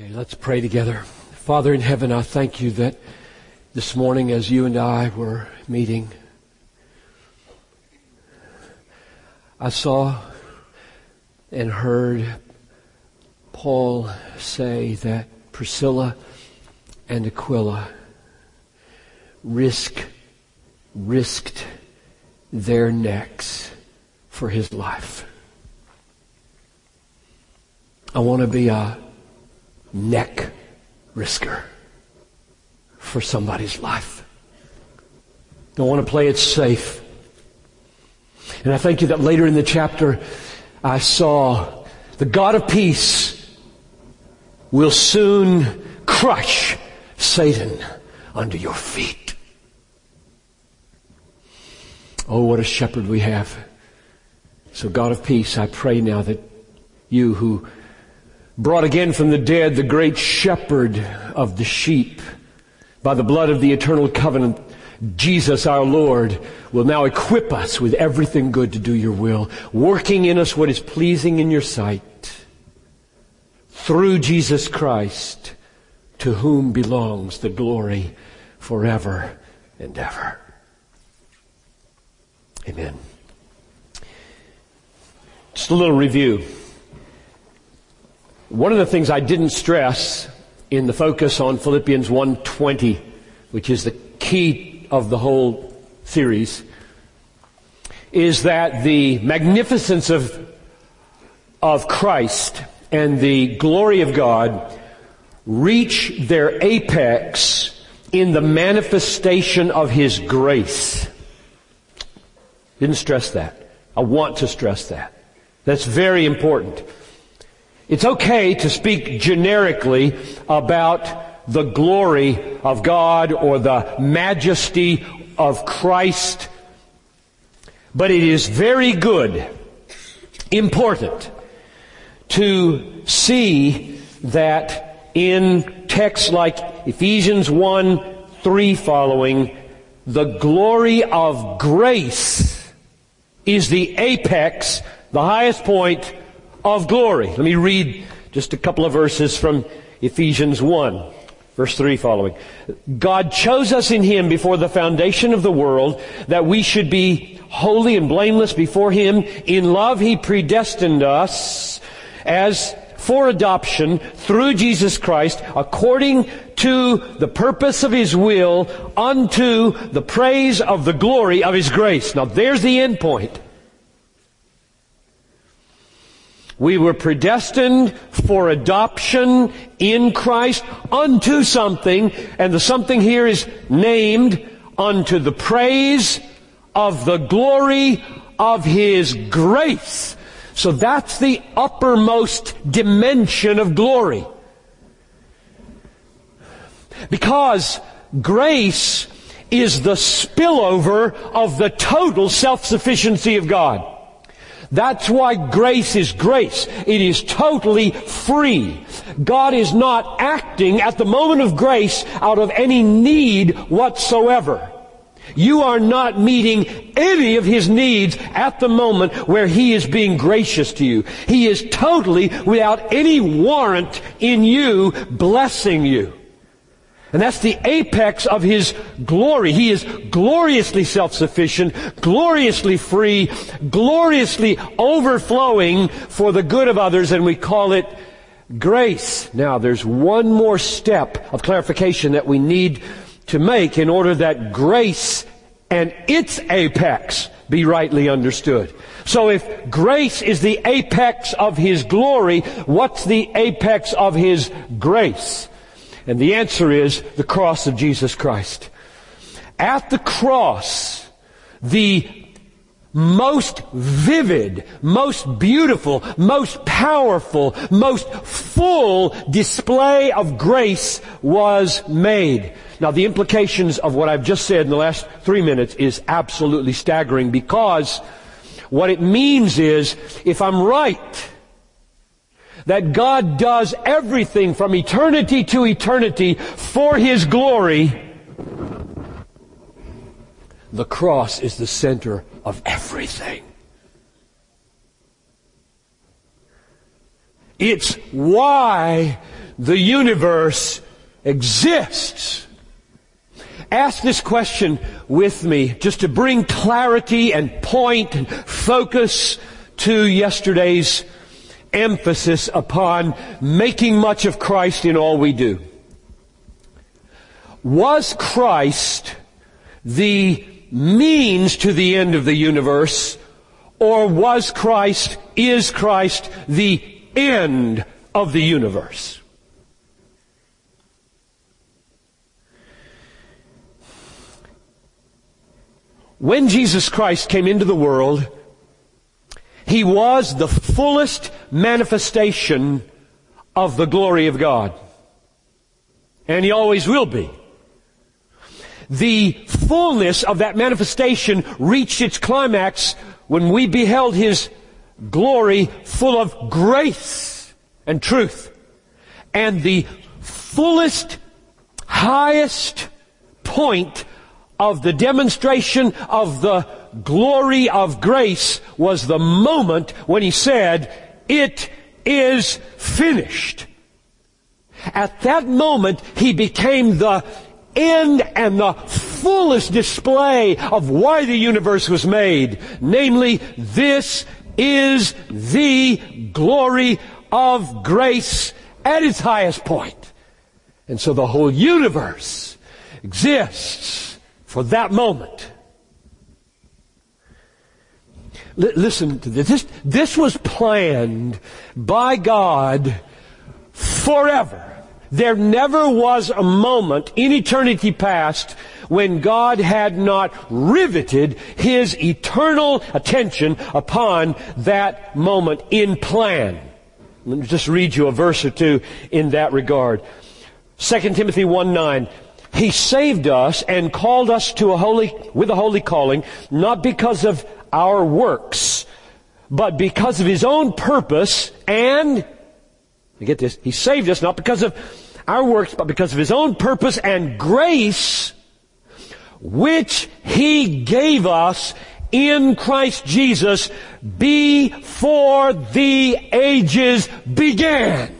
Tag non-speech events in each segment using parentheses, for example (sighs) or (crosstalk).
Okay, let's pray together. Father in heaven, I thank you that this morning as you and I were meeting, I saw and heard Paul say that Priscilla and Aquila risk, risked their necks for his life. I want to be a neck risker for somebody's life. Don't want to play it safe. And I thank you that later in the chapter I saw the God of peace will soon crush Satan under your feet. Oh, what a shepherd we have. So God of peace, I pray now that you who brought again from the dead the great shepherd of the sheep by the blood of the eternal covenant, Jesus our Lord will now equip us with everything good to do your will, working in us what is pleasing in your sight through Jesus Christ to whom belongs the glory forever and ever. Amen. Just a little review. One of the things I didn't stress in the focus on Philippians 1:20, which is the key of the whole series, is that the magnificence of, of Christ and the glory of God reach their apex in the manifestation of His grace. Didn't stress that. I want to stress that. That's very important. It's okay to speak generically about the glory of God or the majesty of Christ, but it is very good, important, to see that in texts like Ephesians 1, 3 following, the glory of grace is the apex, the highest point of glory. Let me read just a couple of verses from Ephesians 1. Verse 3 following. God chose us in Him before the foundation of the world that we should be holy and blameless before Him. In love He predestined us as for adoption through Jesus Christ according to the purpose of His will unto the praise of the glory of His grace. Now there's the end point. We were predestined for adoption in Christ unto something, and the something here is named unto the praise of the glory of His grace. So that's the uppermost dimension of glory. Because grace is the spillover of the total self-sufficiency of God. That's why grace is grace. It is totally free. God is not acting at the moment of grace out of any need whatsoever. You are not meeting any of His needs at the moment where He is being gracious to you. He is totally without any warrant in you blessing you. And that's the apex of His glory. He is gloriously self-sufficient, gloriously free, gloriously overflowing for the good of others, and we call it grace. Now, there's one more step of clarification that we need to make in order that grace and its apex be rightly understood. So if grace is the apex of His glory, what's the apex of His grace? And the answer is the cross of Jesus Christ. At the cross, the most vivid, most beautiful, most powerful, most full display of grace was made. Now the implications of what I've just said in the last three minutes is absolutely staggering because what it means is if I'm right, that God does everything from eternity to eternity for His glory, the cross is the center of everything. It's why the universe exists. Ask this question with me just to bring clarity and point and focus to yesterday's emphasis upon making much of Christ in all we do. Was Christ the means to the end of the universe, or was Christ, is Christ the end of the universe? When Jesus Christ came into the world, He was the fullest manifestation of the glory of God. And He always will be. The fullness of that manifestation reached its climax when we beheld His glory full of grace and truth. And the fullest, highest point of the demonstration of the glory of grace was the moment when he said, it is finished. At that moment, he became the end and the fullest display of why the universe was made. Namely, this is the glory of grace at its highest point. And so the whole universe exists for that moment. L- listen to this. this. This was planned by God forever. There never was a moment in eternity past when God had not riveted His eternal attention upon that moment in plan. Let me just read you a verse or two in that regard. 2 Timothy 1 9. He saved us and called us to a holy, with a holy calling, not because of our works, but because of His own purpose and, get this, He saved us not because of our works, but because of His own purpose and grace, which He gave us in Christ Jesus before the ages began.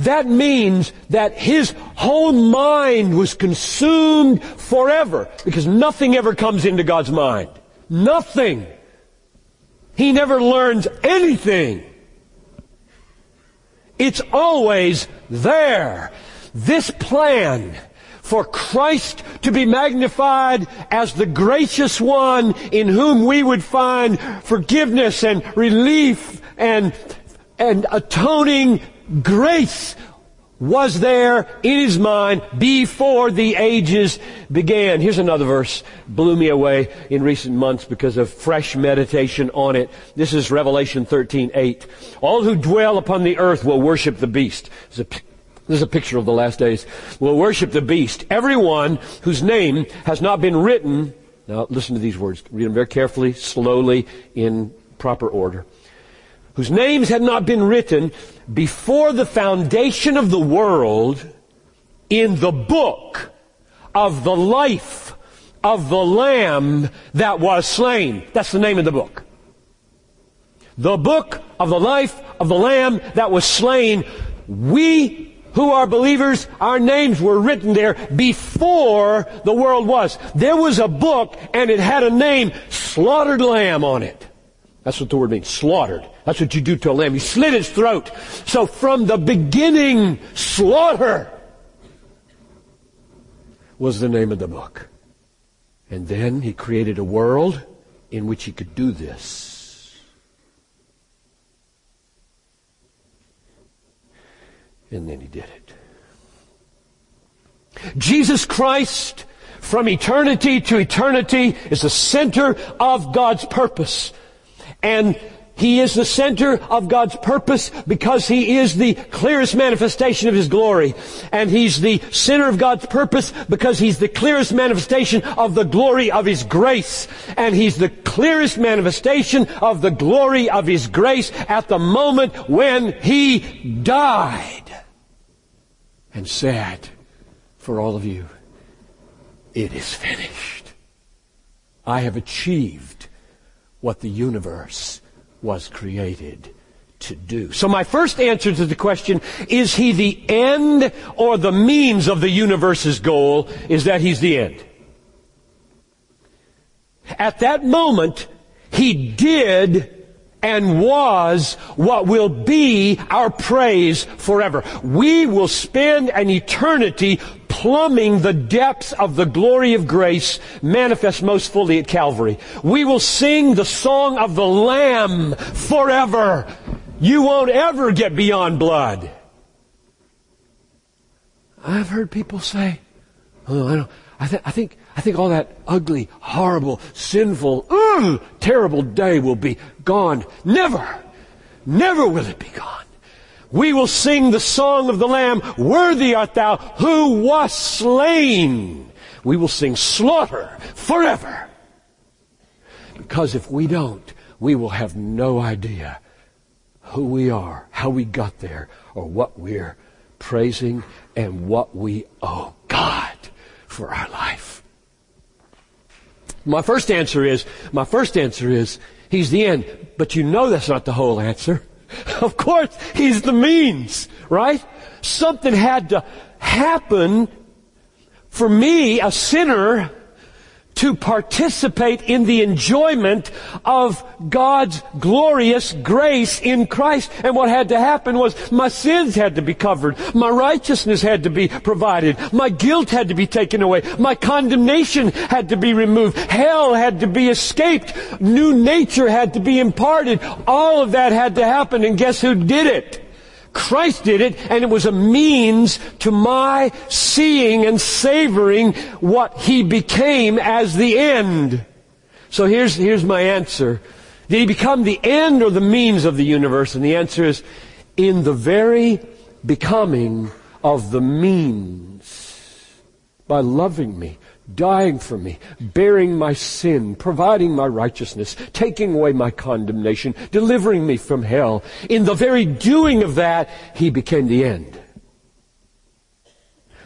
That means that his whole mind was consumed forever because nothing ever comes into God's mind. Nothing. He never learns anything. It's always there. This plan for Christ to be magnified as the gracious one in whom we would find forgiveness and relief and, and atoning grace was there in his mind before the ages began. Here's another verse, blew me away in recent months because of fresh meditation on it. This is Revelation 13, 8. All who dwell upon the earth will worship the beast. This is a picture of the last days. Will worship the beast. Everyone whose name has not been written, now listen to these words, read them very carefully, slowly, in proper order whose names had not been written before the foundation of the world in the book of the life of the Lamb that was slain. That's the name of the book. The book of the life of the Lamb that was slain. We who are believers, our names were written there before the world was. There was a book and it had a name, Slaughtered Lamb on it. That's what the word means, slaughtered. That's what you do to a lamb. You slit its throat. So from the beginning, slaughter was the name of the book. And then he created a world in which he could do this. And then he did it. Jesus Christ, from eternity to eternity, is the center of God's purpose. And he is the center of God's purpose because He is the clearest manifestation of His glory. And He's the center of God's purpose because He's the clearest manifestation of the glory of His grace. And He's the clearest manifestation of the glory of His grace at the moment when He died. And said, for all of you, it is finished. I have achieved what the universe was created to do. So my first answer to the question, is he the end or the means of the universe's goal, is that he's the end. At that moment, he did and was what will be our praise forever. We will spend an eternity plumbing the depths of the glory of grace manifest most fully at Calvary. We will sing the song of the Lamb forever. You won't ever get beyond blood. I've heard people say, oh, I, don't, I, th- I think I think all that ugly, horrible, sinful, ugh, terrible day will be gone. Never, never will it be gone. We will sing the song of the Lamb, worthy art thou who was slain. We will sing slaughter forever. Because if we don't, we will have no idea who we are, how we got there, or what we're praising and what we owe God for our life. My first answer is, my first answer is, He's the end. But you know that's not the whole answer. (laughs) Of course, He's the means, right? Something had to happen for me, a sinner, to participate in the enjoyment of God's glorious grace in Christ. And what had to happen was my sins had to be covered. My righteousness had to be provided. My guilt had to be taken away. My condemnation had to be removed. Hell had to be escaped. New nature had to be imparted. All of that had to happen. And guess who did it? Christ did it, and it was a means to my seeing and savoring what He became as the end. So here's, here's my answer. Did He become the end or the means of the universe? And the answer is, in the very becoming of the means. By loving me, dying for me, bearing my sin, providing my righteousness, taking away my condemnation, delivering me from hell. In the very doing of that, He became the end.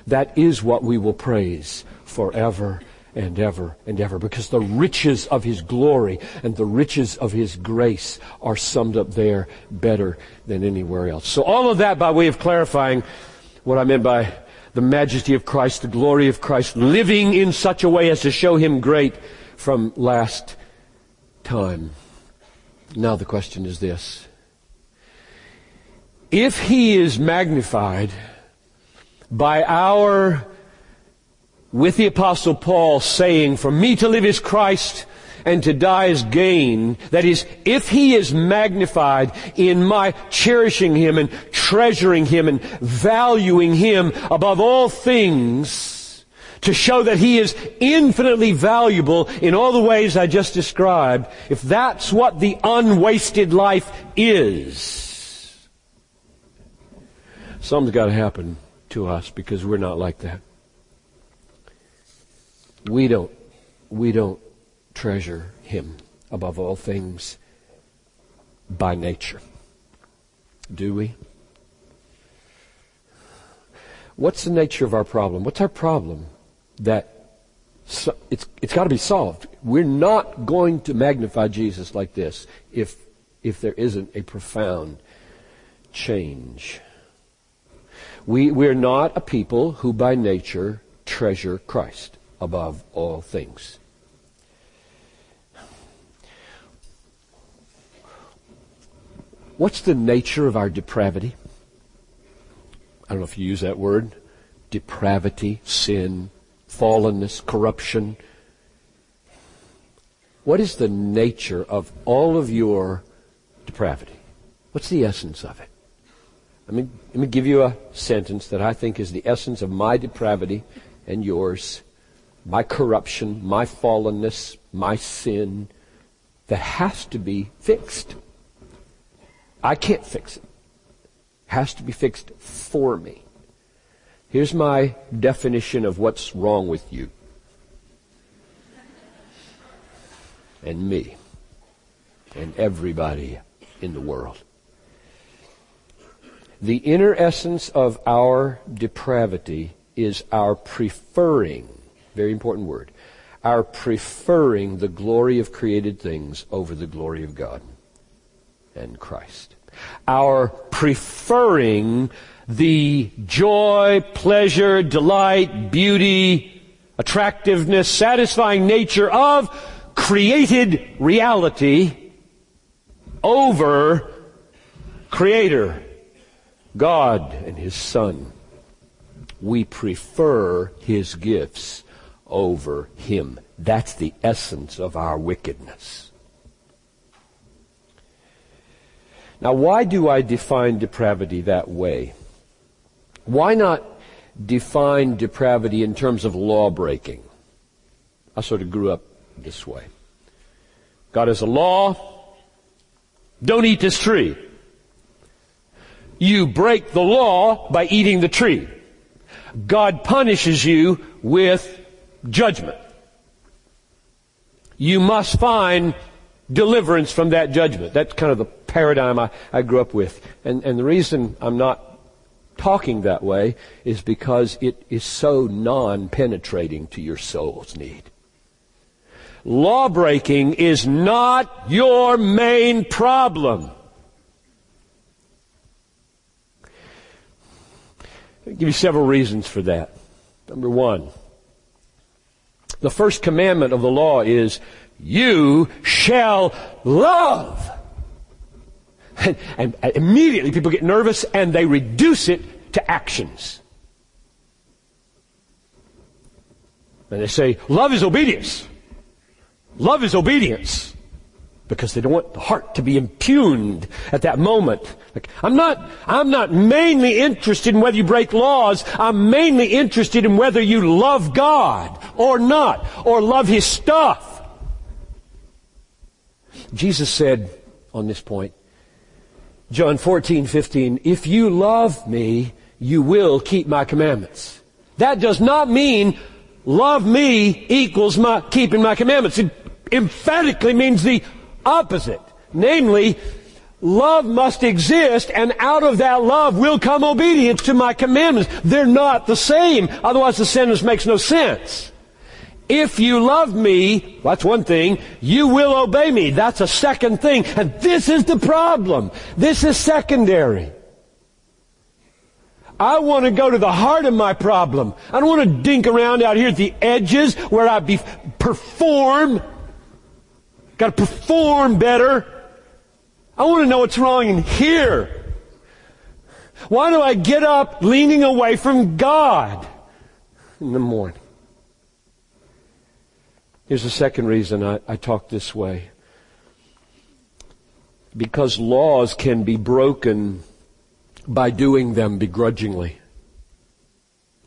That is what we will praise forever and ever and ever because the riches of His glory and the riches of His grace are summed up there better than anywhere else. So all of that by way of clarifying what I meant by the majesty of Christ, the glory of Christ, living in such a way as to show him great from last time. Now the question is this. If he is magnified by our, with the apostle Paul saying, for me to live is Christ and to die is gain. That is, if He is magnified in my cherishing Him and treasuring Him and valuing Him above all things, to show that He is infinitely valuable in all the ways I just described, if that's what the unwasted life is, something's got to happen to us because we're not like that. We don't, we don't treasure Him above all things by nature. Do we? What's the nature of our problem? What's our problem? That so, it's, it's got to be solved. We're not going to magnify Jesus like this if, if there isn't a profound change. We, we're not a people who by nature treasure Christ above all things. What's the nature of our depravity? I don't know if you use that word. Depravity, sin, fallenness, corruption. What is the nature of all of your depravity? What's the essence of it? Let me, let me give you a sentence that I think is the essence of my depravity and yours, my corruption, my fallenness, my sin, that has to be fixed. I can't fix it. it. Has to be fixed for me. Here's my definition of what's wrong with you and me and everybody in the world. The inner essence of our depravity is our preferring, very important word, our preferring the glory of created things over the glory of God and Christ. Our preferring the joy, pleasure, delight, beauty, attractiveness, satisfying nature of created reality over Creator, God and His Son. We prefer His gifts over Him. That's the essence of our wickedness. Now, why do I define depravity that way? Why not define depravity in terms of law breaking? I sort of grew up this way. God has a law. Don't eat this tree. You break the law by eating the tree. God punishes you with judgment. You must find deliverance from that judgment. That's kind of the paradigm I, I grew up with. And, and the reason I'm not talking that way is because it is so non-penetrating to your soul's need. Law breaking is not your main problem. I'll give you several reasons for that. Number one, the first commandment of the law is, you shall love. (laughs) And, and, immediately people get nervous and they reduce it to actions. And they say, love is obedience. Love is obedience. Because they don't want the heart to be impugned at that moment. Like, I'm not, I'm not mainly interested in whether you break laws. I'm mainly interested in whether you love God or not, or love His stuff. Jesus said on this point, John 14, 15, if you love me, you will keep my commandments. That does not mean love me equals my keeping my commandments. It emphatically means the opposite. Namely, love must exist and out of that love will come obedience to my commandments. They're not the same. Otherwise the sentence makes no sense. If you love me, that's one thing, you will obey me. That's a second thing. And this is the problem. This is secondary. I want to go to the heart of my problem. I don't want to dink around out here at the edges where I be, perform. Got to perform better. I want to know what's wrong in here. Why do I get up leaning away from God in the morning? Here's the second reason I, I talk this way. Because laws can be broken by doing them begrudgingly.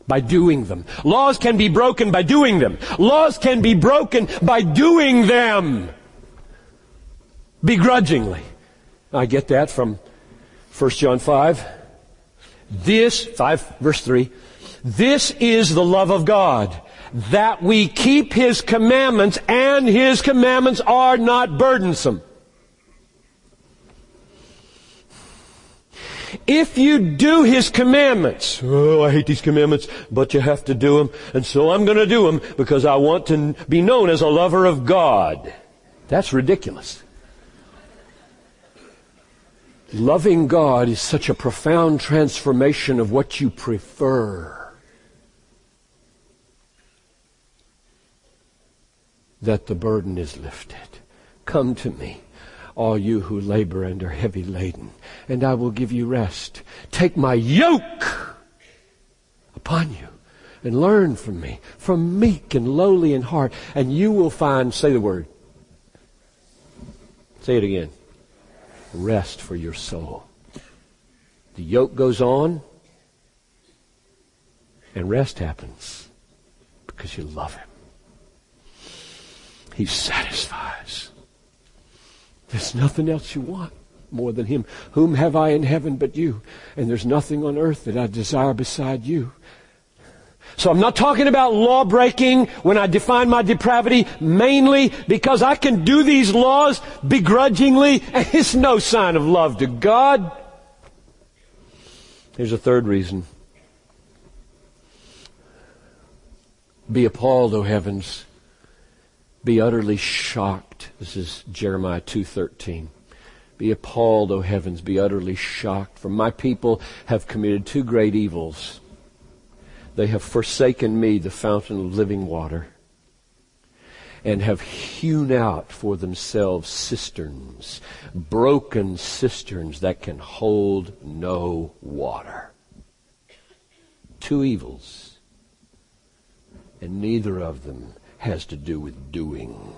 By doing them. Laws can be broken by doing them. Laws can be broken by doing them begrudgingly. I get that from 1 John 5. This, 5 verse 3, this is the love of God that we keep His commandments and His commandments are not burdensome. If you do His commandments, oh, I hate these commandments, but you have to do them, and so I'm gonna do them because I want to be known as a lover of God. That's ridiculous. Loving God is such a profound transformation of what you prefer. That the burden is lifted. Come to me, all you who labor and are heavy laden, and I will give you rest. Take my yoke upon you and learn from me, from meek and lowly in heart, and you will find, say the word. Say it again. Rest for your soul. The yoke goes on, and rest happens because you love Him. He satisfies. There's nothing else you want more than Him. Whom have I in heaven but you? And there's nothing on earth that I desire beside you. So I'm not talking about law breaking when I define my depravity mainly because I can do these laws begrudgingly and it's no sign of love to God. Here's a third reason. Be appalled, O heavens, be utterly shocked. This is Jeremiah 2:13. Be appalled, O heavens, be utterly shocked, for my people have committed two great evils. They have forsaken me, the fountain of living water, and have hewn out for themselves cisterns, broken cisterns that can hold no water. Two evils, and neither of them has to do with doing.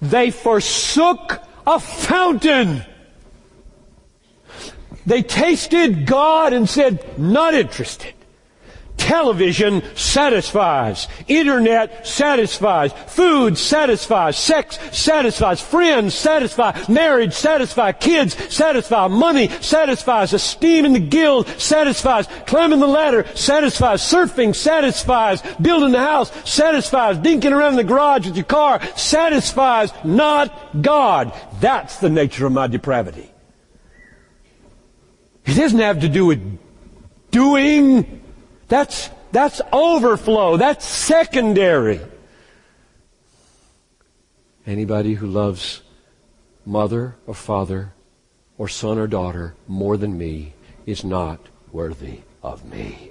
They forsook a fountain. They tasted God and said, not interested. Television satisfies. Internet satisfies. Food satisfies. Sex satisfies. Friends satisfy. Marriage satisfies. Kids satisfy. Money satisfies. Esteem in the guild satisfies. Climbing the ladder satisfies. Surfing satisfies. Building the house satisfies. Dinking around in the garage with your car satisfies. Not God. That's the nature of my depravity. It doesn't have to do with doing that's, that's overflow. That's secondary. Anybody who loves mother or father or son or daughter more than me is not worthy of me.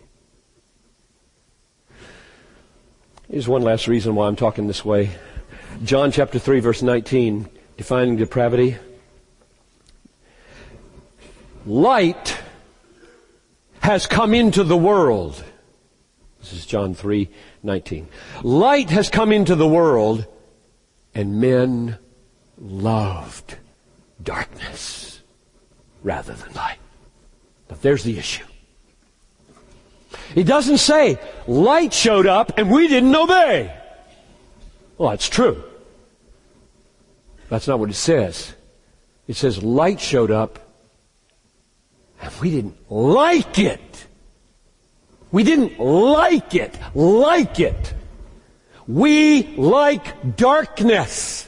Here's one last reason why I'm talking this way. John chapter 3 verse 19, defining depravity. Light has come into the world. This is John 3, 19. Light has come into the world and men loved darkness rather than light. But there's the issue. He doesn't say light showed up and we didn't obey. Well, that's true. That's not what it says. It says light showed up and we didn't like it. We didn't like it, like it. We like darkness.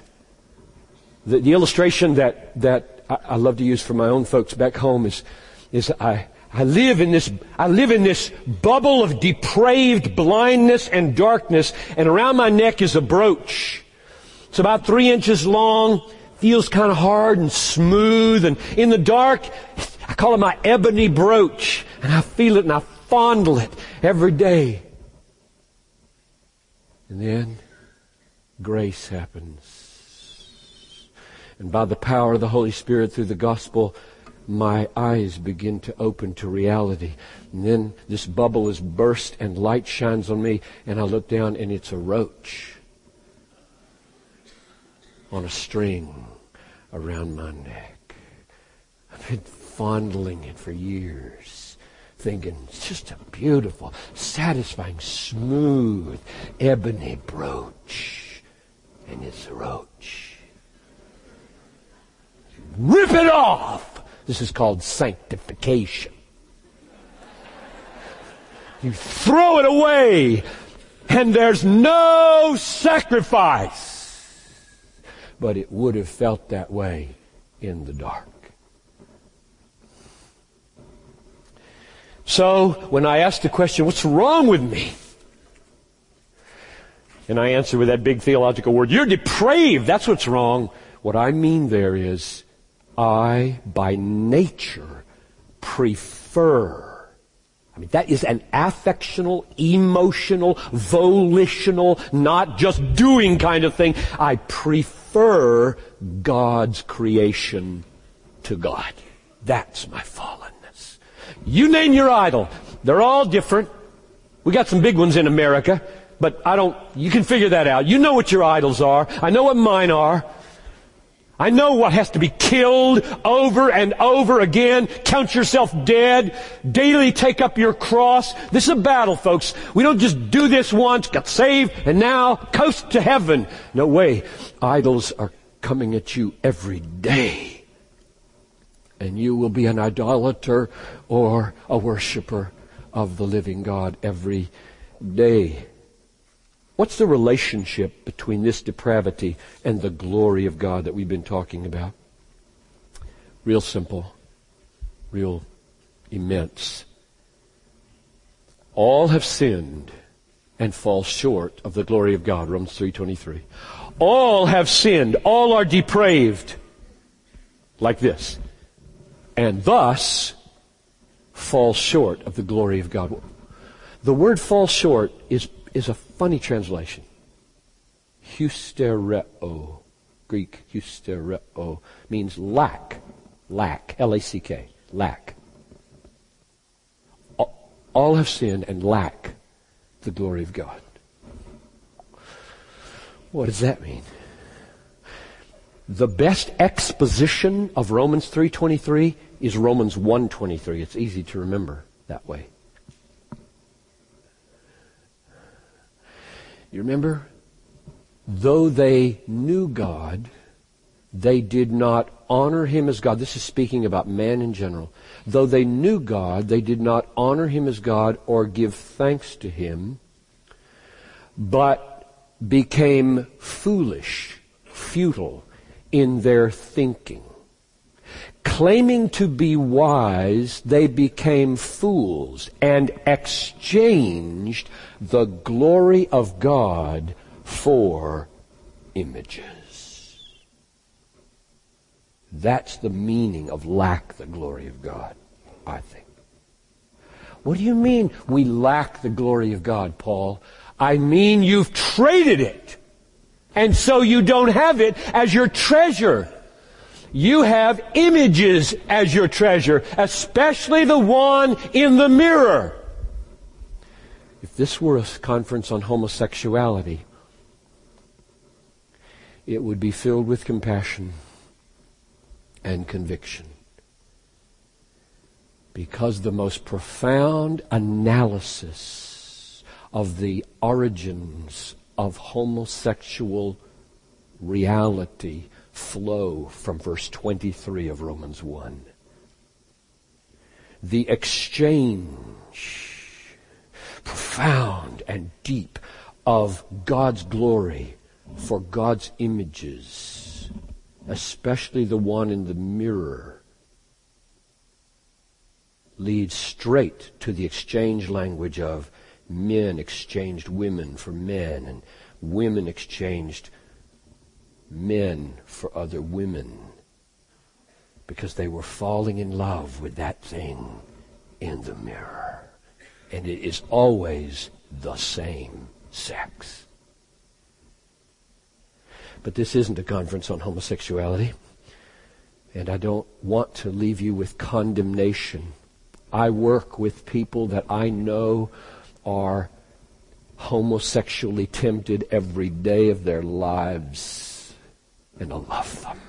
The, the illustration that, that I, I, love to use for my own folks back home is, is I, I live in this, I live in this bubble of depraved blindness and darkness, and around my neck is a brooch. It's about three inches long, feels kind of hard and smooth, and in the dark, I call it my ebony brooch, and I feel it and I fondle it every day. And then grace happens. And by the power of the Holy Spirit through the gospel, my eyes begin to open to reality. And then this bubble is burst and light shines on me and I look down and it's a roach on a string around my neck. I've been fondling it for years thinking it's just a beautiful, satisfying, smooth ebony brooch. And it's a roach. Rip it off! This is called sanctification. You throw it away, and there's no sacrifice. But it would have felt that way in the dark. So when I ask the question, what's wrong with me? And I answer with that big theological word, you're depraved. That's what's wrong. What I mean there is, I, by nature, prefer. I mean, that is an affectional, emotional, volitional, not just doing kind of thing. I prefer God's creation to God. That's my fallen. You name your idol. They're all different. We got some big ones in America, but I don't, you can figure that out. You know what your idols are. I know what mine are. I know what has to be killed over and over again. Count yourself dead. Daily take up your cross. This is a battle, folks. We don't just do this once, got saved, and now coast to heaven. No way. Idols are coming at you every day and you will be an idolater or a worshiper of the living God every day. What's the relationship between this depravity and the glory of God that we've been talking about? Real simple, real immense. All have sinned and fall short of the glory of God, Romans 3:23. All have sinned, all are depraved like this, and thus fall short of the glory of God. The word fall short is, is a funny translation. Hustereo. Greek, hustereo, means lack. Lack. L-A-C-K. Lack. All have sinned and lack the glory of God. What does that mean? The best exposition of Romans 3.23 is Romans 1.23. It's easy to remember that way. You remember? Though they knew God, they did not honor him as God. This is speaking about man in general. Though they knew God, they did not honor him as God or give thanks to him, but became foolish, futile in their thinking. Claiming to be wise, they became fools and exchanged the glory of God for images. That's the meaning of lack the glory of God, I think. What do you mean we lack the glory of God, Paul? I mean you've traded it. And so you don't have it as your treasure. You have images as your treasure, especially the one in the mirror. If this were a conference on homosexuality, it would be filled with compassion and conviction. Because the most profound analysis of the origins of homosexual reality flow from verse 23 of Romans 1. The exchange, profound and deep, of God's glory for God's images, especially the one in the mirror, leads straight to the exchange language of men exchanged women for men, and women exchanged men for other women because they were falling in love with that thing in the mirror. And it is always the same sex. But this isn't a conference on homosexuality. And I don't want to leave you with condemnation. I work with people that I know are homosexually tempted every day of their lives. And I love them.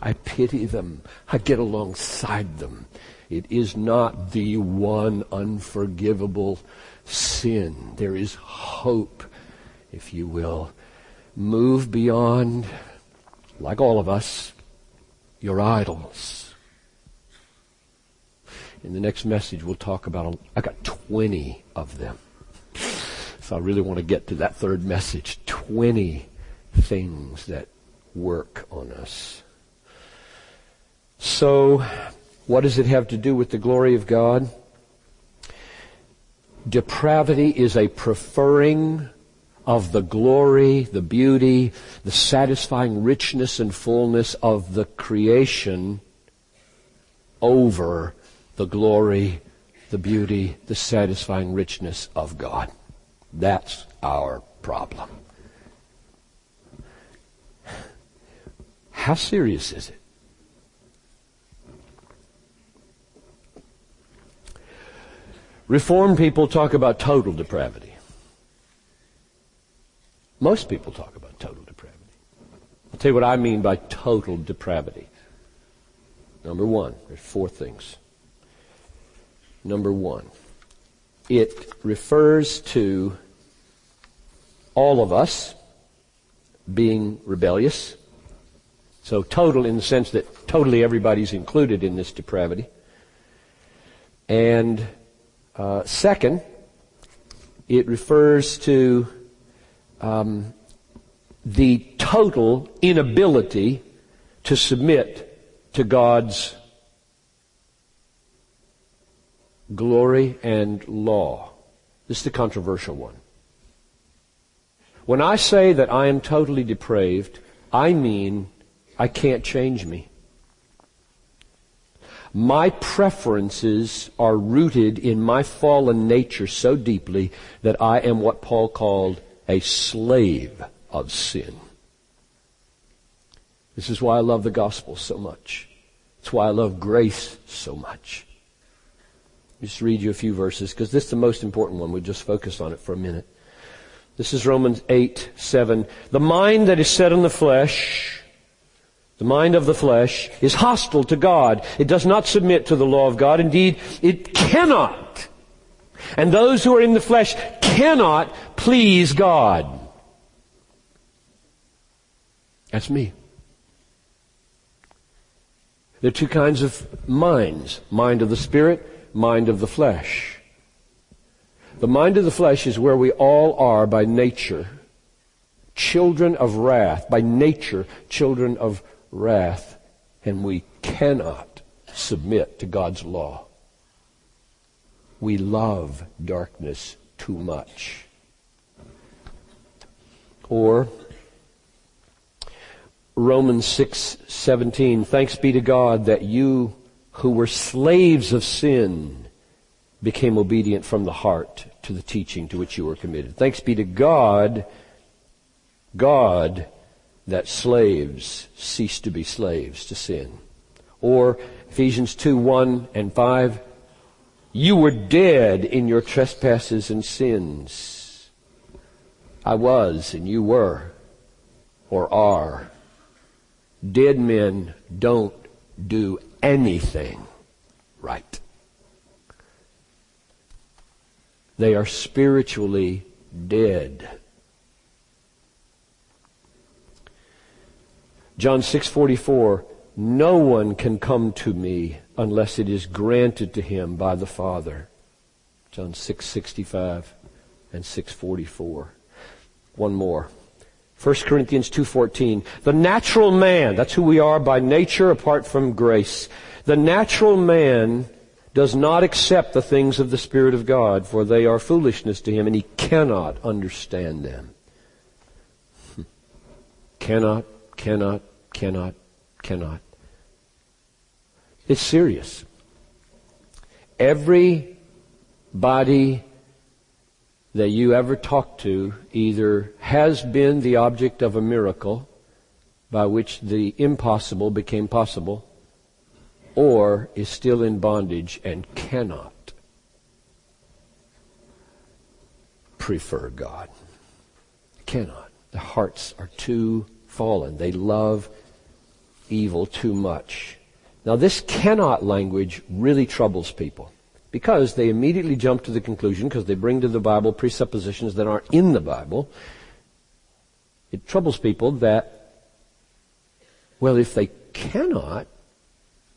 I pity them. I get alongside them. It is not the one unforgivable sin. There is hope, if you will. Move beyond, like all of us, your idols. In the next message, we'll talk about, I got 20 of them. So I really want to get to that third message. 20 things that work on us. So, what does it have to do with the glory of God? Depravity is a preferring of the glory, the beauty, the satisfying richness and fullness of the creation over the glory, the beauty, the satisfying richness of God. That's our problem. How serious is it? Reformed people talk about total depravity. Most people talk about total depravity. I'll tell you what I mean by total depravity. Number one, there's four things number one. It refers to all of us being rebellious. So total in the sense that totally everybody's included in this depravity. And uh, second, it refers to um, the total inability to submit to God's glory, and law. This is the controversial one. When I say that I am totally depraved, I mean I can't change me. My preferences are rooted in my fallen nature so deeply that I am what Paul called a slave of sin. This is why I love the gospel so much. It's why I love grace so much. Just read you a few verses because this is the most important one. We'll just focus on it for a minute. This is Romans 8, 7. The mind that is set on the flesh, the mind of the flesh, is hostile to God. It does not submit to the law of God. Indeed, it cannot. And those who are in the flesh cannot please God. That's me. There are two kinds of minds. Mind of the spirit, mind of the flesh. The mind of the flesh is where we all are by nature. Children of wrath. By nature, children of wrath. And we cannot submit to God's law. We love darkness too much. Or Romans 6:17 Thanks be to God that you who were slaves of sin became obedient from the heart to the teaching to which you were committed. Thanks be to God, God, that slaves cease to be slaves to sin. Or Ephesians 2, 1 and 5, you were dead in your trespasses and sins. I was and you were or are. Dead men don't do anything right. They are spiritually dead. John 6:44 No one can come to me unless it is granted to him by the Father. John 6:65 and 6:44. One more. 1 Corinthians 2:14 The natural man, that's who we are by nature apart from grace. The natural man does not accept the things of the Spirit of God, for they are foolishness to him, and he cannot understand them. (laughs) cannot, cannot, cannot, cannot. It's serious. Every body that you ever talked to either has been the object of a miracle by which the impossible became possible, or is still in bondage and cannot prefer God. Cannot. The hearts are too fallen. They love evil too much. Now this cannot language really troubles people because they immediately jump to the conclusion because they bring to the Bible presuppositions that aren't in the Bible. It troubles people that, well, if they cannot,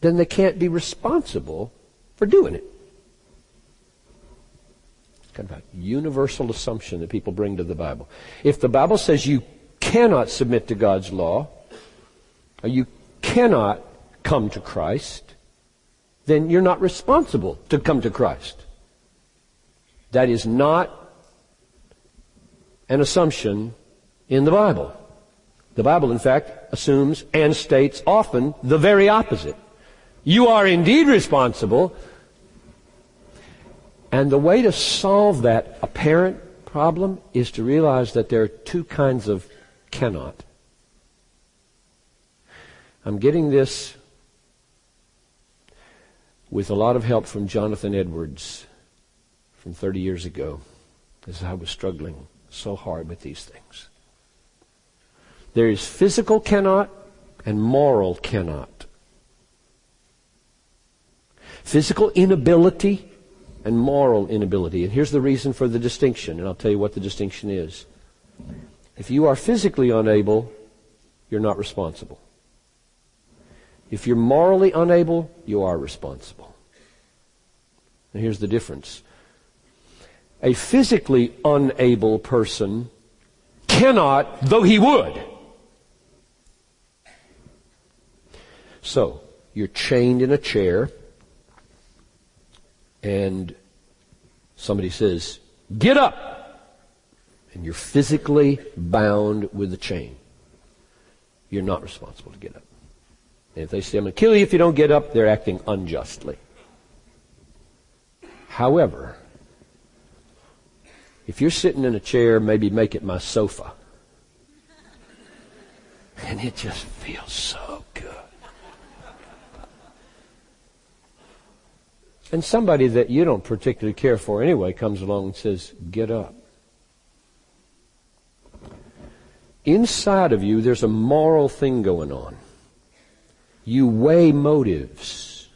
then they can't be responsible for doing it. Kind of a universal assumption that people bring to the Bible. If the Bible says you cannot submit to God's law, or you cannot come to Christ, then you're not responsible to come to Christ. That is not an assumption in the Bible. The Bible, in fact, assumes and states often the very opposite. You are indeed responsible. And the way to solve that apparent problem is to realize that there are two kinds of cannot. I'm getting this with a lot of help from Jonathan Edwards from 30 years ago as I was struggling so hard with these things. There is physical cannot and moral cannot. Physical inability and moral inability. And here's the reason for the distinction, and I'll tell you what the distinction is. If you are physically unable, you're not responsible. If you're morally unable, you are responsible. Here's the difference. A physically unable person cannot, though he would. So, you're chained in a chair and somebody says, get up! And you're physically bound with the chain. You're not responsible to get up. And if they say, I'm going to kill you if you don't get up, they're acting unjustly. However, if you're sitting in a chair, maybe make it my sofa. And it just feels so good. And somebody that you don't particularly care for anyway comes along and says, get up. Inside of you, there's a moral thing going on. You weigh motives.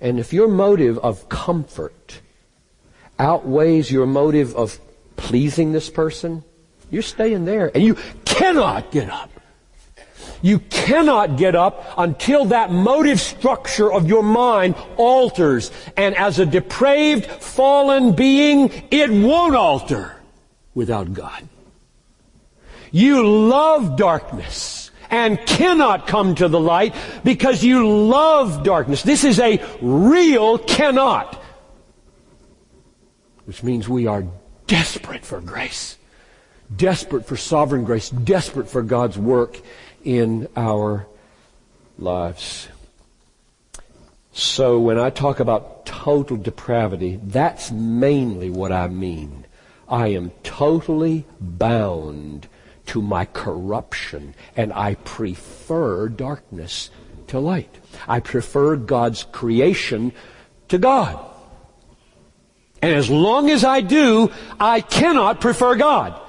And if your motive of comfort outweighs your motive of pleasing this person, you're staying there and you cannot get up. You cannot get up until that motive structure of your mind alters. And as a depraved, fallen being, it won't alter without God. You love darkness and cannot come to the light because you love darkness. This is a real cannot. Which means we are desperate for grace. Desperate for sovereign grace. Desperate for God's work in our lives. So when I talk about total depravity, that's mainly what I mean. I am totally bound to my corruption and I prefer darkness to light. I prefer God's creation to God. And as long as I do, I cannot prefer God.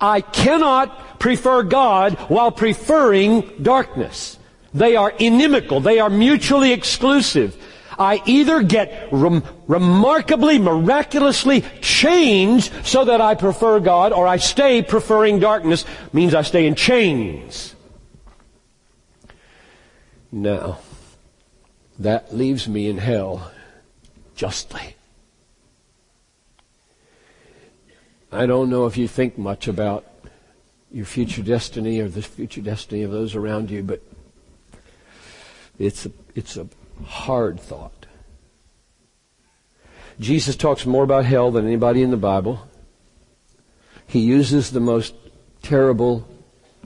I cannot prefer God while preferring darkness. They are inimical. They are mutually exclusive. I either get rem- remarkably, miraculously changed so that I prefer God, or I stay preferring darkness, means I stay in chains. Now, that leaves me in hell justly. I don't know if you think much about your future destiny or the future destiny of those around you, but it's a, it's a hard thought. Jesus talks more about hell than anybody in the Bible. He uses the most terrible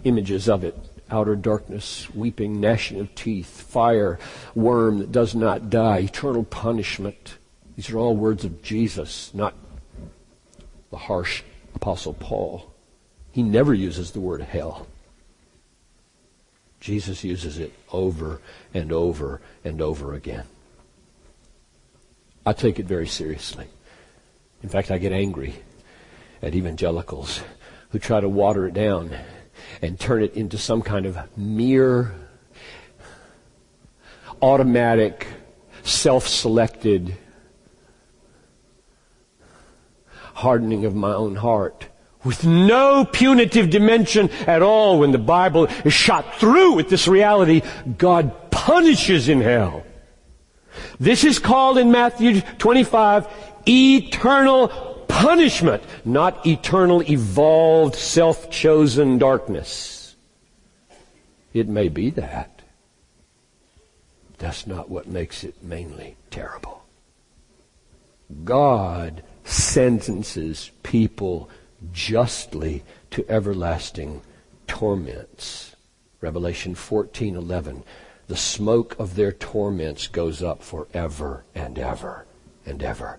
images of it. Outer darkness, weeping, gnashing of teeth, fire, worm that does not die, eternal punishment. These are all words of Jesus, not the harsh Apostle Paul. He never uses the word hell. Jesus uses it over and over and over again. I take it very seriously. In fact, I get angry at evangelicals who try to water it down and turn it into some kind of mere, automatic, self-selected hardening of my own heart with no punitive dimension at all when the Bible is shot through with this reality. God punishes in hell. This is called in Matthew 25 eternal punishment, not eternal evolved self-chosen darkness. It may be that. That's not what makes it mainly terrible. God sentences people justly to everlasting torments. Revelation 14:11 The smoke of their torments goes up forever and ever and ever.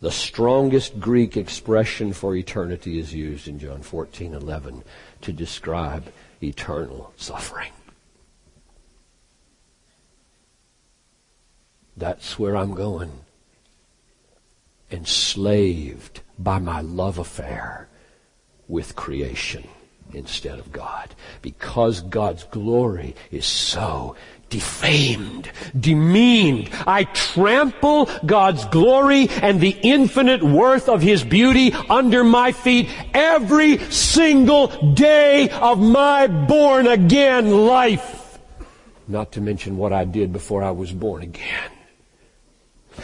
The strongest Greek expression for eternity is used in John 14:11 to describe eternal suffering. That's where I'm going enslaved by my love affair with creation instead of God. Because God's glory is so defamed, demeaned. I trample God's glory and the infinite worth of His beauty under my feet every single day of my born again life. Not to mention what I did before I was born again.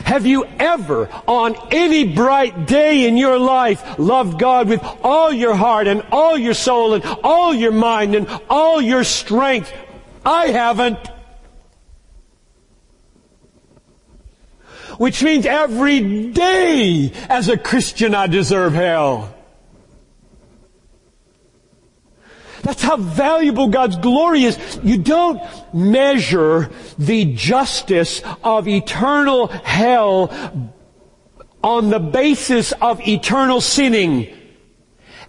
Have you ever, on any bright day in your life, loved God with all your heart and all your soul and all your mind and all your strength? I haven't. Which means every day as a Christian I deserve hell. That's how valuable God's glory is. You don't measure the justice of eternal hell on the basis of eternal sinning.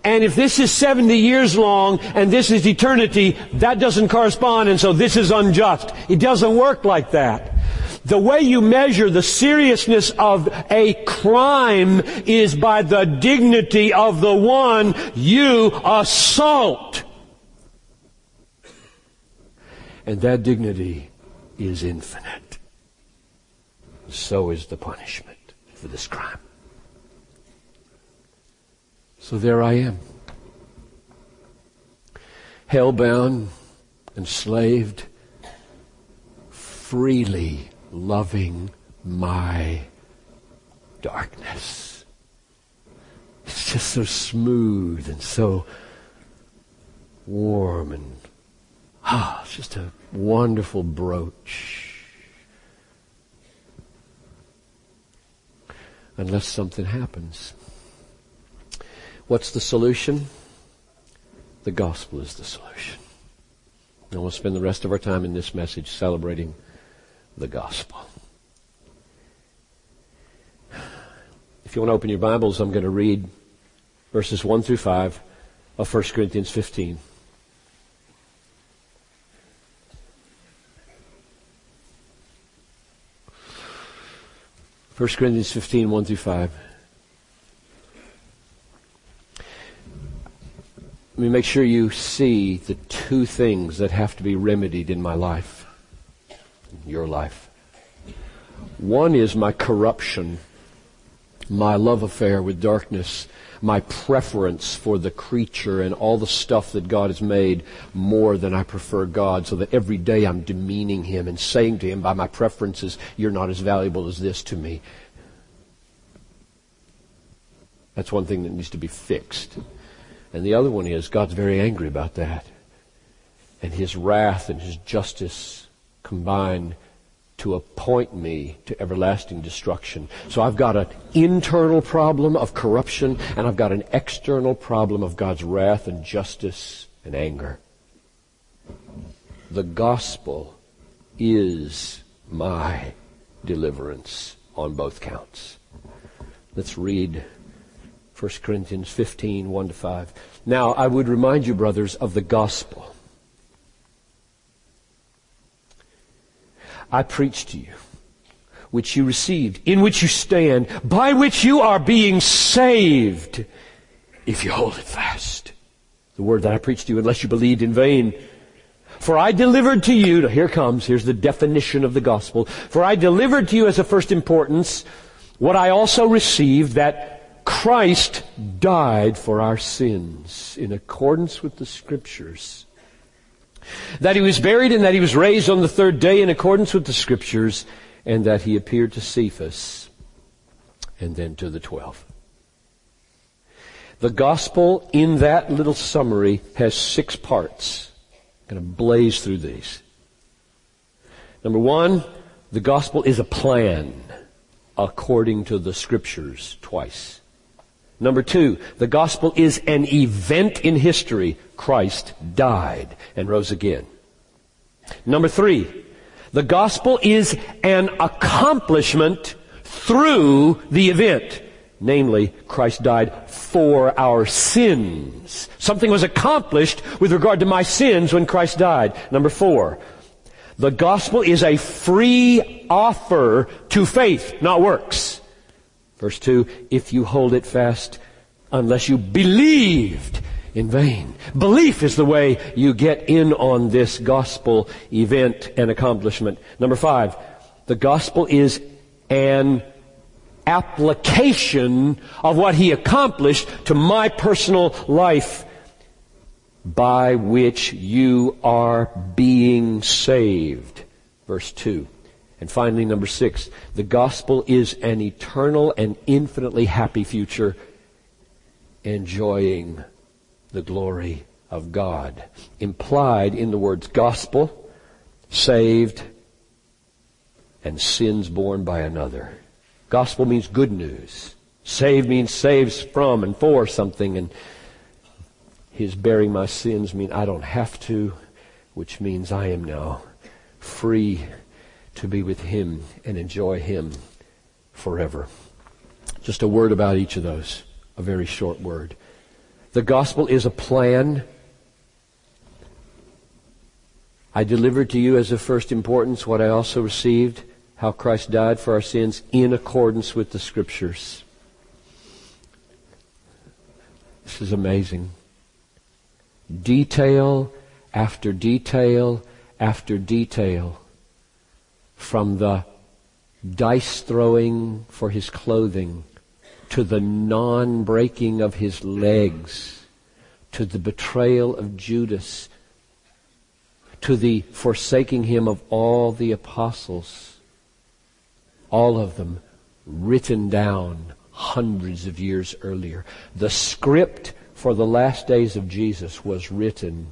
And if this is 70 years long and this is eternity, that doesn't correspond and so this is unjust. It doesn't work like that. The way you measure the seriousness of a crime is by the dignity of the one you assault. And that dignity is infinite. So is the punishment for this crime. So there I am. Hellbound, enslaved, freely loving my darkness. It's just so smooth and so warm and ah, it's just a wonderful brooch. unless something happens. What's the solution? The gospel is the solution. And we'll spend the rest of our time in this message celebrating the gospel. If you want to open your Bibles, I'm going to read verses 1 through 5 of 1 Corinthians 15. 1 Corinthians 15, 1 through 5. Let me make sure you see the two things that have to be remedied in my life, in your life. One is my corruption, my love affair with darkness, my preference for the creature and all the stuff that God has made more than I prefer God, so that every day I'm demeaning Him and saying to Him by my preferences, you're not as valuable as this to me. That's one thing that needs to be fixed. And the other one is God's very angry about that. And His wrath and His justice combine to appoint me to everlasting destruction. So I've got an internal problem of corruption and I've got an external problem of God's wrath and justice and anger. The gospel is my deliverance on both counts. Let's read 1 Corinthians 15, 1 to 5. Now, I would remind you, brothers, of the gospel. I preach to you, which you received, in which you stand, by which you are being saved, if you hold it fast. The word that I preached to you, unless you believed in vain. For I delivered to you, here comes, here's the definition of the gospel. For I delivered to you as a first importance what I also received that Christ died for our sins in accordance with the scriptures that he was buried and that he was raised on the third day in accordance with the scriptures, and that he appeared to Cephas and then to the twelve. The gospel in that little summary has six parts. I'm going to blaze through these. Number one, the gospel is a plan according to the scriptures twice. Number two, the gospel is an event in history. Christ died and rose again. Number three, the gospel is an accomplishment through the event. Namely, Christ died for our sins. Something was accomplished with regard to my sins when Christ died. Number four, the gospel is a free offer to faith, not works. Verse 2, if you hold it fast, unless you believed in vain. Belief is the way you get in on this gospel event and accomplishment. Number five, the gospel is an application of what he accomplished to my personal life by which you are being saved. Verse 2. And finally, number six, the gospel is an eternal and infinitely happy future enjoying the glory of God. Implied in the words gospel, saved, and sins borne by another. Gospel means good news. Saved means saves from and for something and His bearing my sins mean I don't have to, which means I am now free to be with Him and enjoy Him forever. Just a word about each of those. A very short word. The gospel is a plan. I delivered to you as of first importance what I also received, how Christ died for our sins in accordance with the scriptures. This is amazing. Detail after detail after detail from the dice throwing for his clothing to the non breaking of his legs to the betrayal of Judas to the forsaking him of all the apostles. All of them written down hundreds of years earlier. The script for the last days of Jesus was written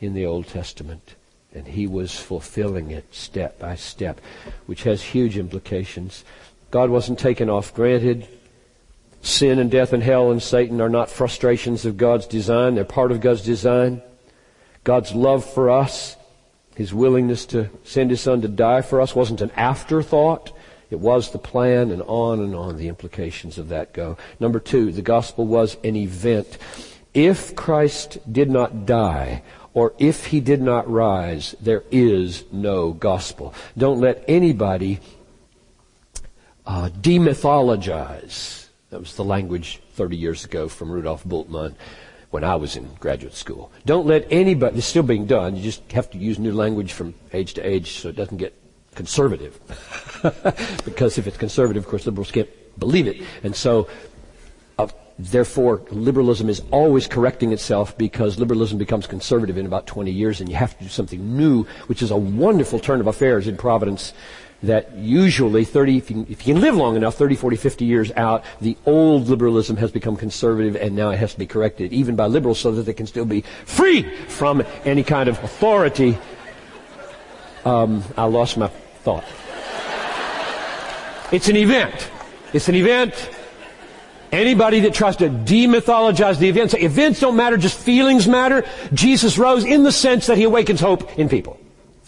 in the Old Testament. And he was fulfilling it step by step, which has huge implications. God wasn't taken off granted. Sin and death and hell and Satan are not frustrations of God's design. They're part of God's design. God's love for us, His willingness to send His Son to die for us wasn't an afterthought. It was the plan and on and on the implications of that go. Number two, the gospel was an event. If Christ did not die, or if he did not rise, there is no gospel. Don't let anybody uh, demythologize. That was the language 30 years ago from Rudolf Bultmann when I was in graduate school. Don't let anybody, it's still being done, you just have to use new language from age to age so it doesn't get conservative. (laughs) because if it's conservative, of course, liberals can't believe it. And so, therefore, liberalism is always correcting itself because liberalism becomes conservative in about 20 years and you have to do something new, which is a wonderful turn of affairs in Providence that usually 30, if you, if you, can live long enough, 30, 40, 50 years out, the old liberalism has become conservative and now it has to be corrected, even by liberals, so that they can still be free from any kind of authority. Um, I lost my thought. It's an event. It's an event. Anybody that tries to demythologize the events, events don't matter, just feelings matter. Jesus rose in the sense that he awakens hope in people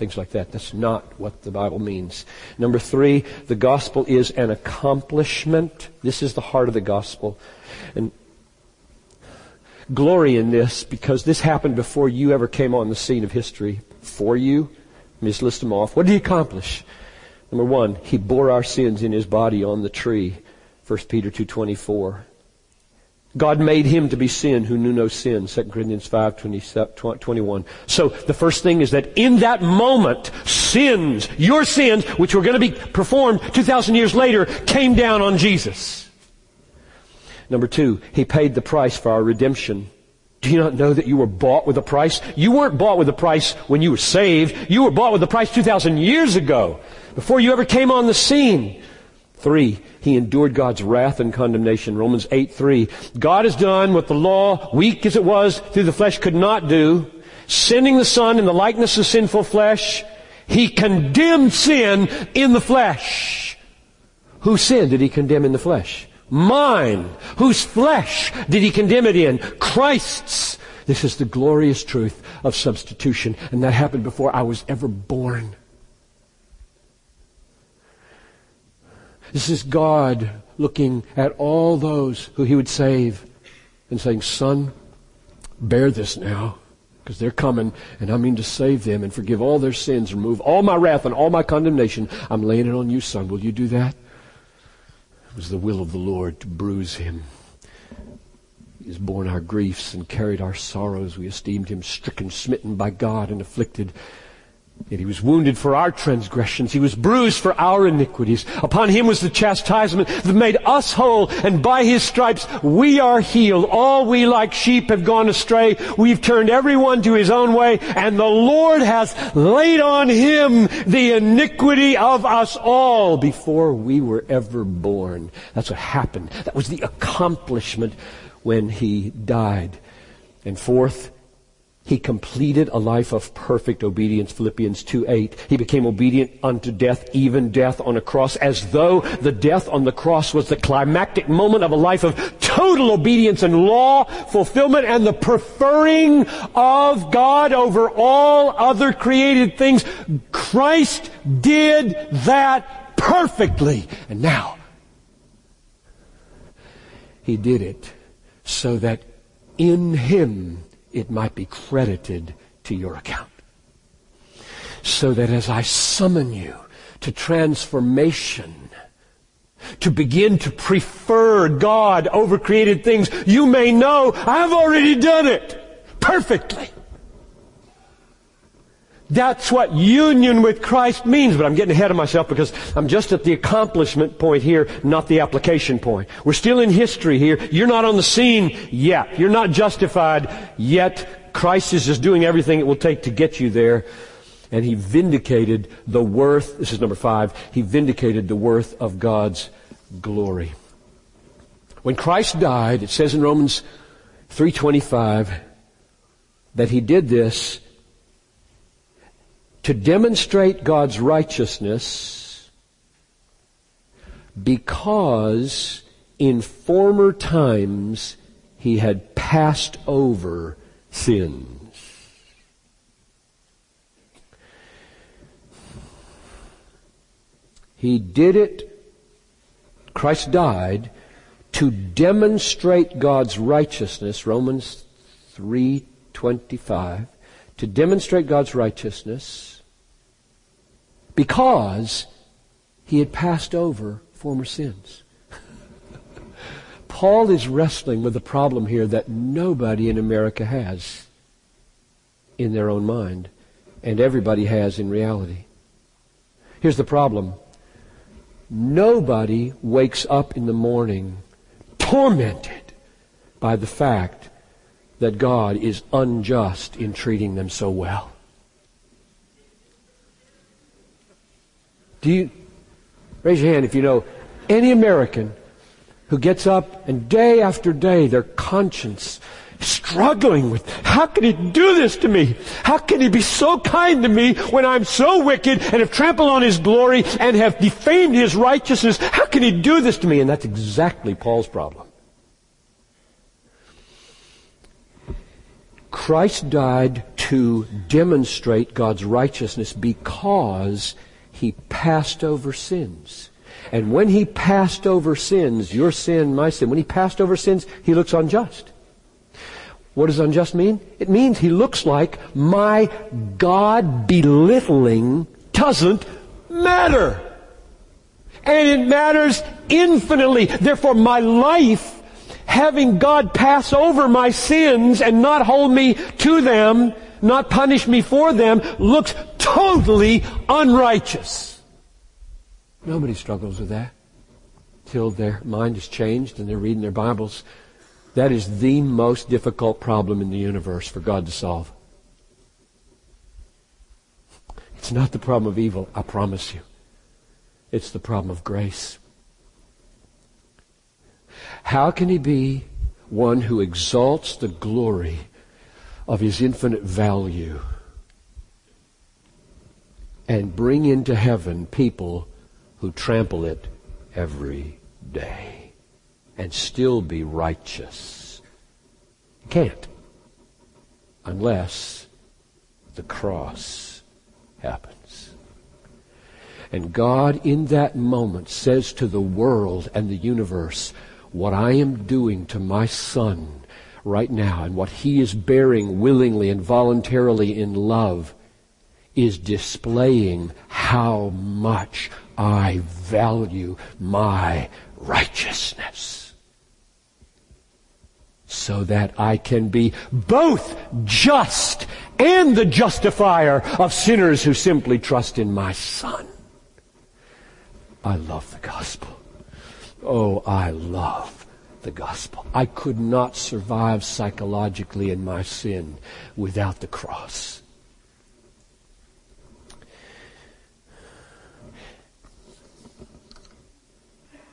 things like that. That's not what the Bible means. Number three, the gospel is an accomplishment. This is the heart of the gospel. And glory in this because this happened before you ever came on the scene of history. For you. Let me just list them off. What did he accomplish? Number one, he bore our sins in his body on the tree. 1 Peter 2.24. God made him to be sin who knew no sin. 2 Corinthians 5, 21. So the first thing is that in that moment, sins, your sins, which were going to be performed 2,000 years later, came down on Jesus. Number two, he paid the price for our redemption. Do you not know that you were bought with a price? You weren't bought with a price when you were saved. You were bought with a price 2,000 years ago, before you ever came on the scene. Three, he endured God's wrath and condemnation. Romans 8, 3. God has done what the law, weak as it was through the flesh, could not do. Sending the Son in the likeness of sinful flesh, he condemned sin in the flesh. Whose sin did he condemn in the flesh? Mine. Whose flesh did he condemn it in? Christ's. This is the glorious truth of substitution, and that happened before I was ever born. This is God looking at all those who he would save and saying, son, bear this now because they're coming and I mean to save them and forgive all their sins, remove all my wrath and all my condemnation. I'm laying it on you, son. Will you do that? It was the will of the Lord to bruise him. He has borne our griefs and carried our sorrows. We esteemed him stricken, smitten by God and afflicted. Yet he was wounded for our transgressions. He was bruised for our iniquities. Upon him was the chastisement that made us whole, and by his stripes we are healed. All we like sheep have gone astray. We've turned everyone to his own way, and the Lord has laid on him the iniquity of us all before we were ever born. That's what happened. That was the accomplishment when he died. And fourth, He completed a life of perfect obedience, Philippians 2 8. He became obedient unto death, even death on a cross, as though the death on the cross was the climactic moment of a life of total obedience and law fulfillment and the preferring of God over all other created things. Christ did that perfectly. And now, He did it so that in Him it might be credited to your account. So that as I summon you to transformation, to begin to prefer God over created things, you may know I've already done it perfectly. That's what union with Christ means, but I'm getting ahead of myself because I'm just at the accomplishment point here, not the application point. We're still in history here. You're not on the scene yet. You're not justified yet. Christ is just doing everything it will take to get you there. And He vindicated the worth, this is number five, He vindicated the worth of God's glory. When Christ died, it says in Romans 3.25 that He did this to demonstrate God's righteousness because in former times he had passed over sins. He did it, Christ died, to demonstrate God's righteousness, Romans 3.25, to demonstrate God's righteousness because he had passed over former sins. Paul is wrestling with a problem here that nobody in America has in their own mind, and everybody has in reality. Here's the problem. Nobody wakes up in the morning tormented by the fact that God is unjust in treating them so well. Do you, raise your hand if you know any American who gets up and day after day their conscience struggling with, how can he do this to me? How can he be so kind to me when I'm so wicked and have trampled on his glory and have defamed his righteousness? How can he do this to me? And that's exactly Paul's problem. Christ died to demonstrate God's righteousness because passed over sins. And when he passed over sins, your sin, my sin, when he passed over sins, he looks unjust. What does unjust mean? It means he looks like my God belittling doesn't matter. And it matters infinitely. Therefore, my life, having God pass over my sins and not hold me to them, not punish me for them, looks totally unrighteous. Nobody struggles with that till their mind is changed and they're reading their Bibles. That is the most difficult problem in the universe for God to solve. It's not the problem of evil, I promise you. It's the problem of grace. How can he be one who exalts the glory of his infinite value and bring into heaven people who trample it every day and still be righteous. You can't unless the cross happens. And God in that moment says to the world and the universe, what I am doing to my son right now and what he is bearing willingly and voluntarily in love is displaying how much I value my righteousness. So that I can be both just and the justifier of sinners who simply trust in my Son. I love the gospel. Oh, I love the gospel. I could not survive psychologically in my sin without the cross.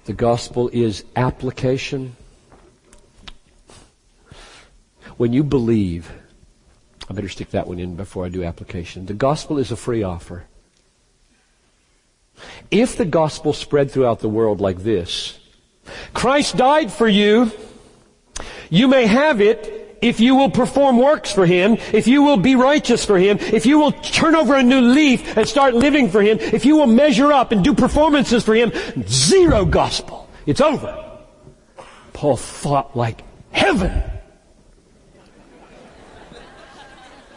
The gospel is application. When you believe I better stick that one in before I do application. The gospel is a free offer. If the gospel spread throughout the world like this, Christ died for you, you may have it if you will perform works for Him, if you will be righteous for Him, if you will turn over a new leaf and start living for Him, if you will measure up and do performances for Him, zero gospel. It's over. Paul thought like heaven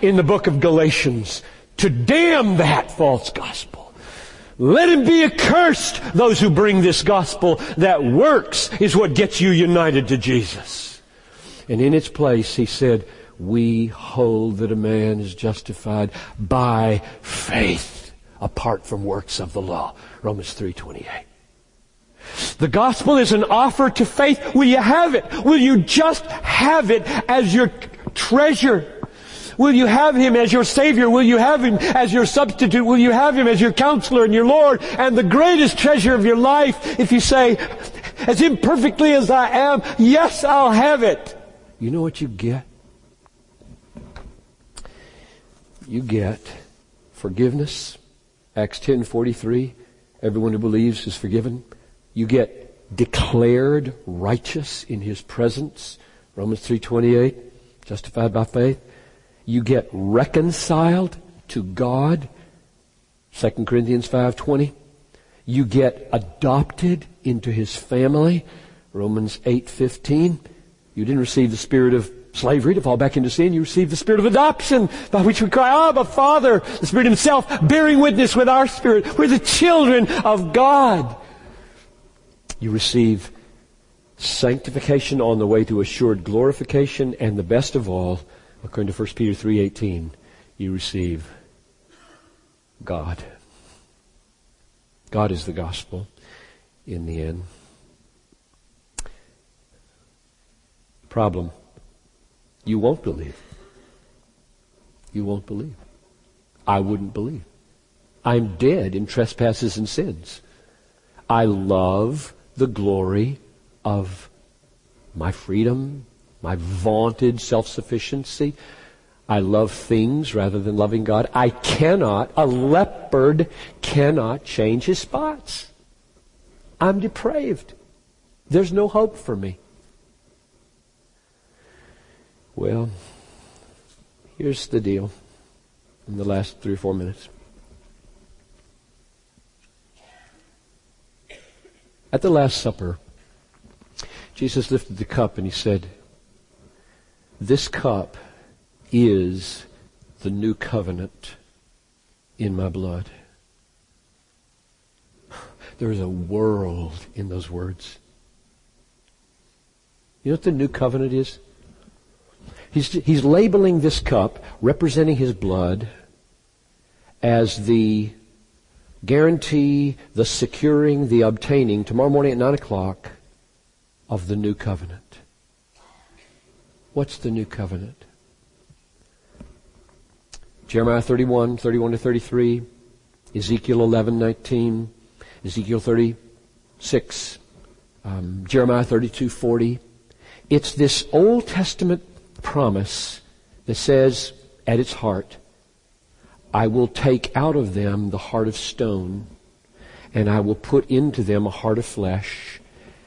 in the book of Galatians to damn that false gospel. Let him be accursed, those who bring this gospel that works is what gets you united to Jesus. And in its place, he said, we hold that a man is justified by faith apart from works of the law. Romans 3.28. The gospel is an offer to faith. Will you have it? Will you just have it as your treasure? Will you have Him as your Savior? Will you have Him as your substitute? Will you have Him as your counselor and your Lord and the greatest treasure of your life? If you say, as imperfectly as I am, yes, I'll have it. You know what you get? You get forgiveness. Acts 10:43. Everyone who believes is forgiven. You get declared righteous in his presence. Romans 3:28. Justified by faith. You get reconciled to God. 2 Corinthians 5:20. You get adopted into his family. Romans 8:15. You didn't receive the spirit of slavery to fall back into sin. You received the spirit of adoption by which we cry, Abba, Father. The Spirit Himself bearing witness with our spirit. We're the children of God. You receive sanctification on the way to assured glorification and the best of all, according to 1 Peter 3.18, you receive God. God is the gospel in the end. Problem. You won't believe. You won't believe. I wouldn't believe. I'm dead in trespasses and sins. I love the glory of my freedom, my vaunted self-sufficiency. I love things rather than loving God. I cannot, a leopard cannot change his spots. I'm depraved. There's no hope for me. Well, here's the deal in the last three or four minutes. At the Last Supper, Jesus lifted the cup and he said, This cup is the new covenant in my blood. (sighs) There is a world in those words. You know what the new covenant is? He's, he's labeling this cup, representing his blood, as the guarantee, the securing, the obtaining, tomorrow morning at 9 o'clock, of the new covenant. What's the new covenant? Jeremiah 31, 31 to 33, Ezekiel 11, 19, Ezekiel 36, um, Jeremiah 32, 40. It's this Old Testament promise that says at its heart, I will take out of them the heart of stone, and I will put into them a heart of flesh,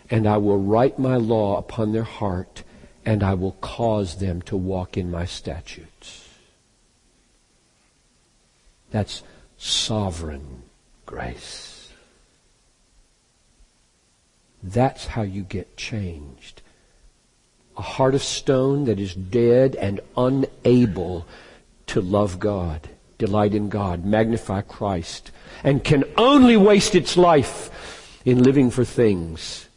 and I will write my law upon their heart, and I will cause them to walk in my statutes. That's sovereign grace. That's how you get changed a heart of stone that is dead and unable to love God, delight in God, magnify Christ, and can only waste its life in living for things.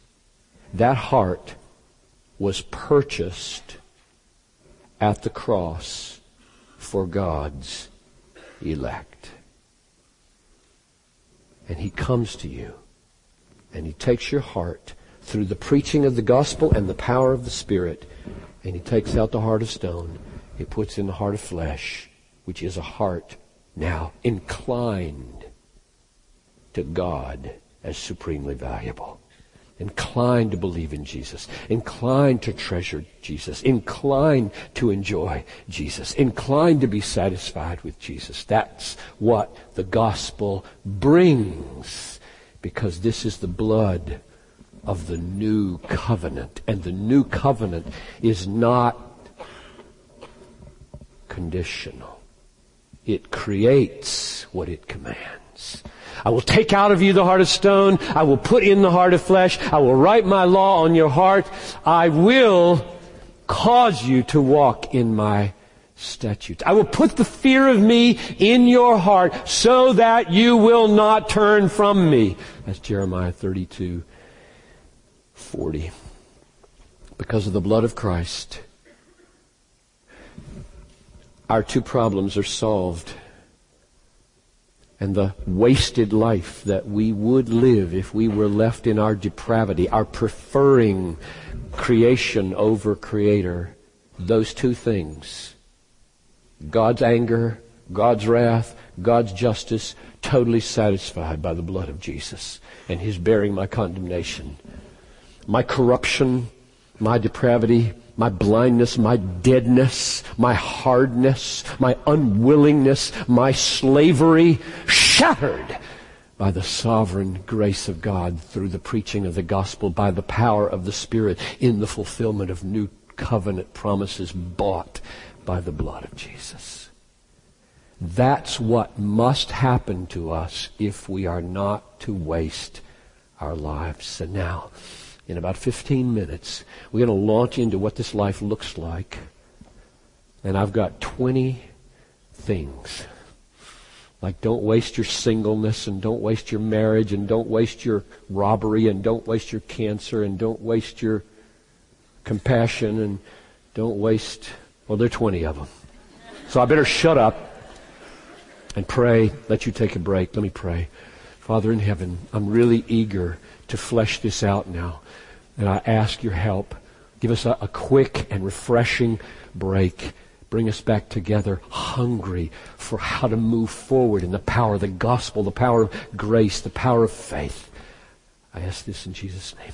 That heart was purchased at the cross for God's elect. And He comes to you and He takes your heart through the preaching of the gospel and the power of the Spirit. And he takes out the heart of stone. He puts in the heart of flesh, which is a heart now inclined to God as supremely valuable. Inclined to believe in Jesus. Inclined to treasure Jesus. Inclined to enjoy Jesus. Inclined to be satisfied with Jesus. That's what the gospel brings. Because this is the blood of the new covenant. And the new covenant is not conditional. It creates what it commands. I will take out of you the heart of stone. I will put in the heart of flesh. I will write my law on your heart. I will cause you to walk in my statutes. I will put the fear of me in your heart so that you will not turn from me. That's Jeremiah 32, 40. Because of the blood of Christ, our two problems are solved and the wasted life that we would live if we were left in our depravity, our preferring creation over creator. Those two things. God's anger, God's wrath, God's justice, totally satisfied by the blood of Jesus and His bearing my condemnation. My corruption, my depravity, my blindness, my deadness, my hardness, my unwillingness, my slavery shattered by the sovereign grace of God through the preaching of the gospel, by the power of the Spirit in the fulfillment of new covenant promises bought by the blood of Jesus. That's what must happen to us if we are not to waste our lives. And now, in about 15 minutes, we're going to launch into what this life looks like. And I've got 20 things. Like don't waste your singleness and don't waste your marriage and don't waste your robbery and don't waste your cancer and don't waste your compassion and don't waste, well, there are 20 of them. So I better shut up and pray. Let you take a break. Let me pray. Father in heaven, I'm really eager to flesh this out now. And I ask your help. Give us a, a quick and refreshing break. Bring us back together hungry for how to move forward in the power of the gospel, the power of grace, the power of faith. I ask this in Jesus' name.